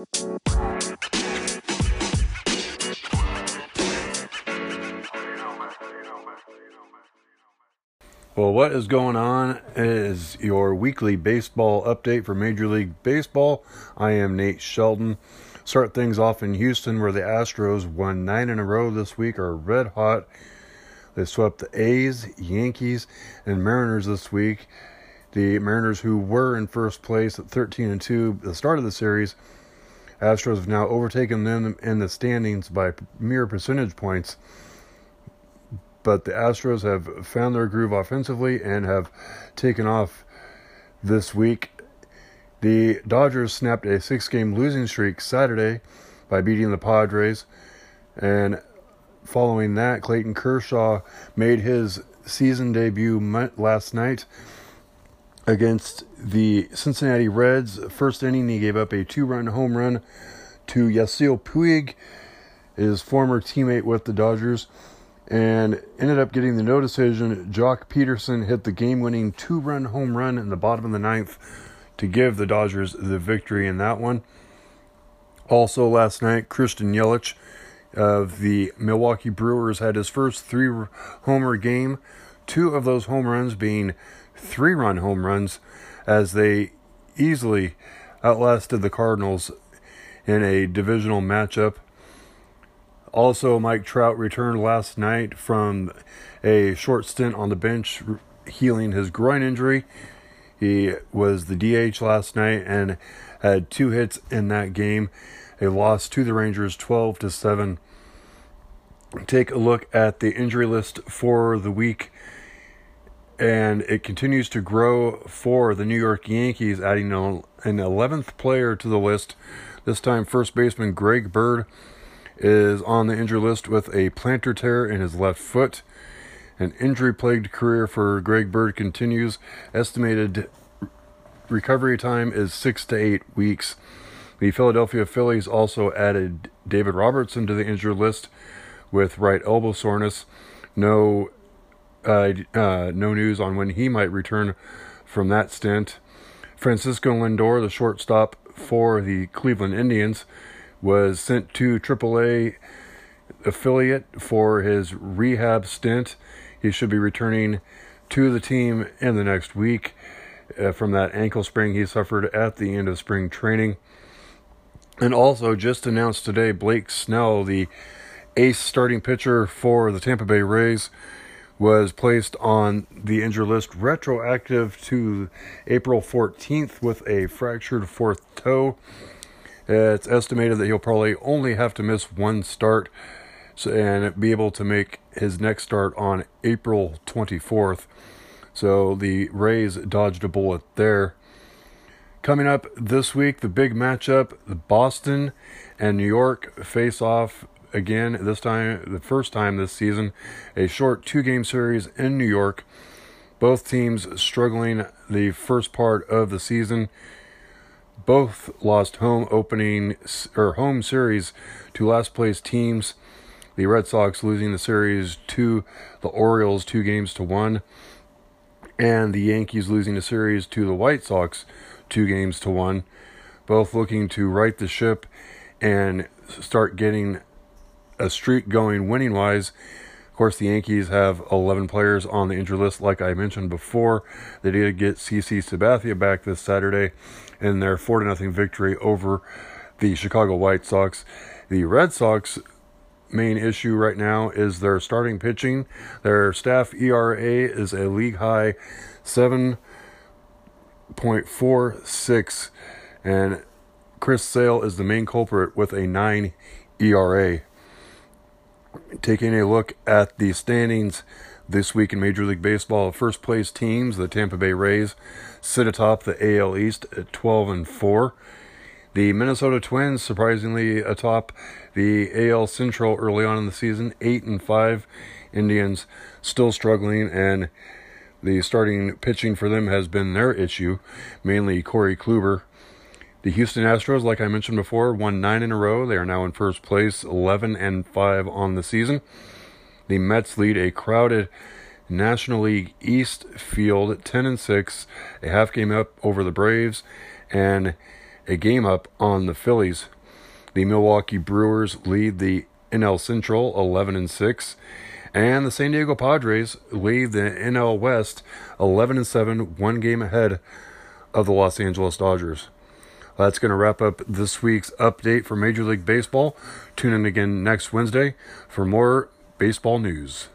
Well, what is going on is your weekly baseball update for Major League Baseball. I am Nate Sheldon. Start things off in Houston, where the Astros won nine in a row this week, are red hot. They swept the A's, Yankees, and Mariners this week. The Mariners, who were in first place at 13 and 2 at the start of the series, Astros have now overtaken them in the standings by mere percentage points but the Astros have found their groove offensively and have taken off this week. The Dodgers snapped a six game losing streak Saturday by beating the Padres. And following that, Clayton Kershaw made his season debut last night against the Cincinnati Reds. First inning, he gave up a two run home run to Yasiel Puig, his former teammate with the Dodgers and ended up getting the no decision. Joc Pederson hit the game winning two run home run in the bottom of the ninth to give the Dodgers the victory in that one. Also, last night, Christian Yelich of the Milwaukee Brewers had his first three homer game, two of those home runs being three run home runs, as they easily outlasted the Cardinals in a divisional matchup. Also, Mike Trout returned last night from a short stint on the bench healing his groin injury. He was the DH last night and had two hits in that game. A loss to the Rangers 12 to 7. Take a look at the injury list for the week and it continues to grow for the New York Yankees, adding an 11th player to the list. This time, first baseman Greg Bird is on the injury list with a plantar tear in his left foot. An injury plagued career for Greg Bird continues. Estimated recovery time is six to eight weeks. The Philadelphia Phillies also added David Robertson to the injured list with right elbow soreness. No, uh, uh, no news on when he might return from that stint. Francisco Lindor, the shortstop for the Cleveland Indians, was sent to AAA affiliate for his rehab stint. He should be returning to the team in the next week uh, from that ankle sprain he suffered at the end of spring training. And also, just announced today, Blake Snell, the ace starting pitcher for the Tampa Bay Rays, was placed on the injured list retroactive to April 14th with a fractured fourth toe. It's estimated that he'll probably only have to miss one start and be able to make his next start on April 24th. So the Rays dodged a bullet there. Coming up this week, the big matchup the Boston and New York face off again, this time, the first time this season, a short two game series in New York. Both teams struggling the first part of the season both lost home opening or home series to last place teams. The Red Sox losing the series to the Orioles two games to one, and the Yankees losing the series to the White Sox two games to one. Both looking to right the ship and start getting a streak going winning wise. Of course, the Yankees have 11 players on the injury list, like I mentioned before. They did get CC Sabathia back this Saturday, in their 4 0 victory over the Chicago White Sox. The Red Sox main issue right now is their starting pitching. Their staff ERA is a league high 7.46 and Chris Sale is the main culprit with a 9 ERA. Taking a look at the standings this week in Major League Baseball, first place teams, the Tampa Bay Rays, sit atop the AL East at 12 and 4. The Minnesota Twins, surprisingly atop the AL Central early on in the season, 8 and 5. Indians still struggling, and the starting pitching for them has been their issue, mainly Corey Kluber. The Houston Astros, like I mentioned before, won nine in a row. They are now in first place, 11 and 5 on the season. The Mets lead a crowded National League East field 10 and 6, a half game up over the Braves, and a game up on the Phillies. The Milwaukee Brewers lead the NL Central 11 and 6, and the San Diego Padres lead the NL West 11 and 7, one game ahead of the Los Angeles Dodgers. Well, that's going to wrap up this week's update for Major League Baseball. Tune in again next Wednesday for more baseball news.